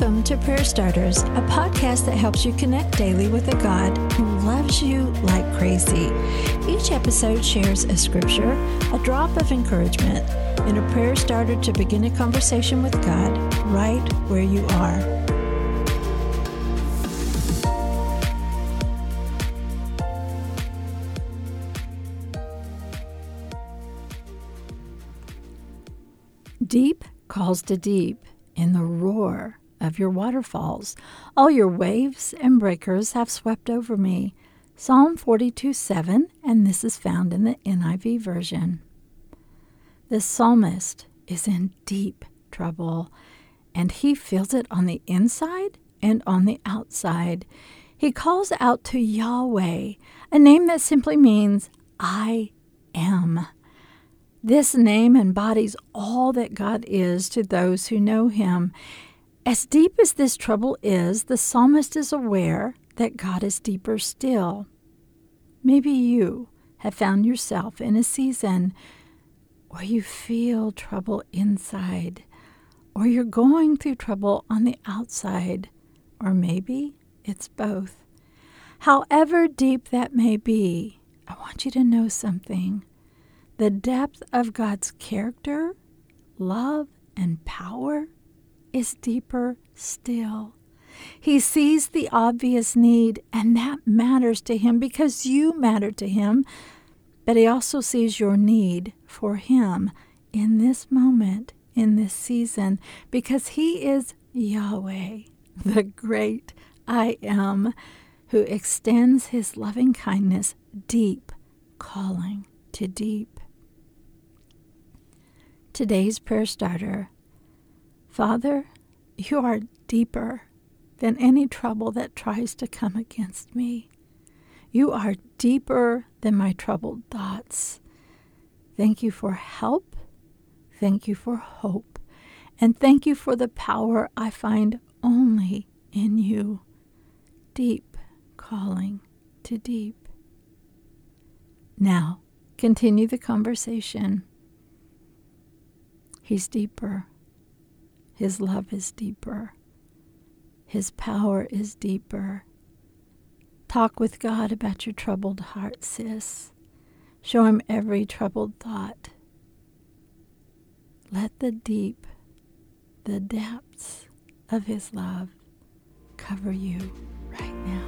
Welcome to Prayer Starters, a podcast that helps you connect daily with a God who loves you like crazy. Each episode shares a scripture, a drop of encouragement, and a prayer starter to begin a conversation with God right where you are. Deep calls to deep in the roar of your waterfalls. All your waves and breakers have swept over me. Psalm 42 7, and this is found in the NIV version. The psalmist is in deep trouble, and he feels it on the inside and on the outside. He calls out to Yahweh, a name that simply means, I am. This name embodies all that God is to those who know Him. As deep as this trouble is, the psalmist is aware that God is deeper still. Maybe you have found yourself in a season where you feel trouble inside, or you're going through trouble on the outside, or maybe it's both. However deep that may be, I want you to know something. The depth of God's character, love, and power is deeper still. He sees the obvious need, and that matters to him because you matter to him. But he also sees your need for him in this moment, in this season, because he is Yahweh, the great I am, who extends his loving kindness deep, calling to deep. Today's prayer starter Father, you are deeper than any trouble that tries to come against me. You are deeper than my troubled thoughts. Thank you for help. Thank you for hope. And thank you for the power I find only in you. Deep calling to deep. Now, continue the conversation. He's deeper. His love is deeper. His power is deeper. Talk with God about your troubled heart, sis. Show him every troubled thought. Let the deep, the depths of his love cover you right now.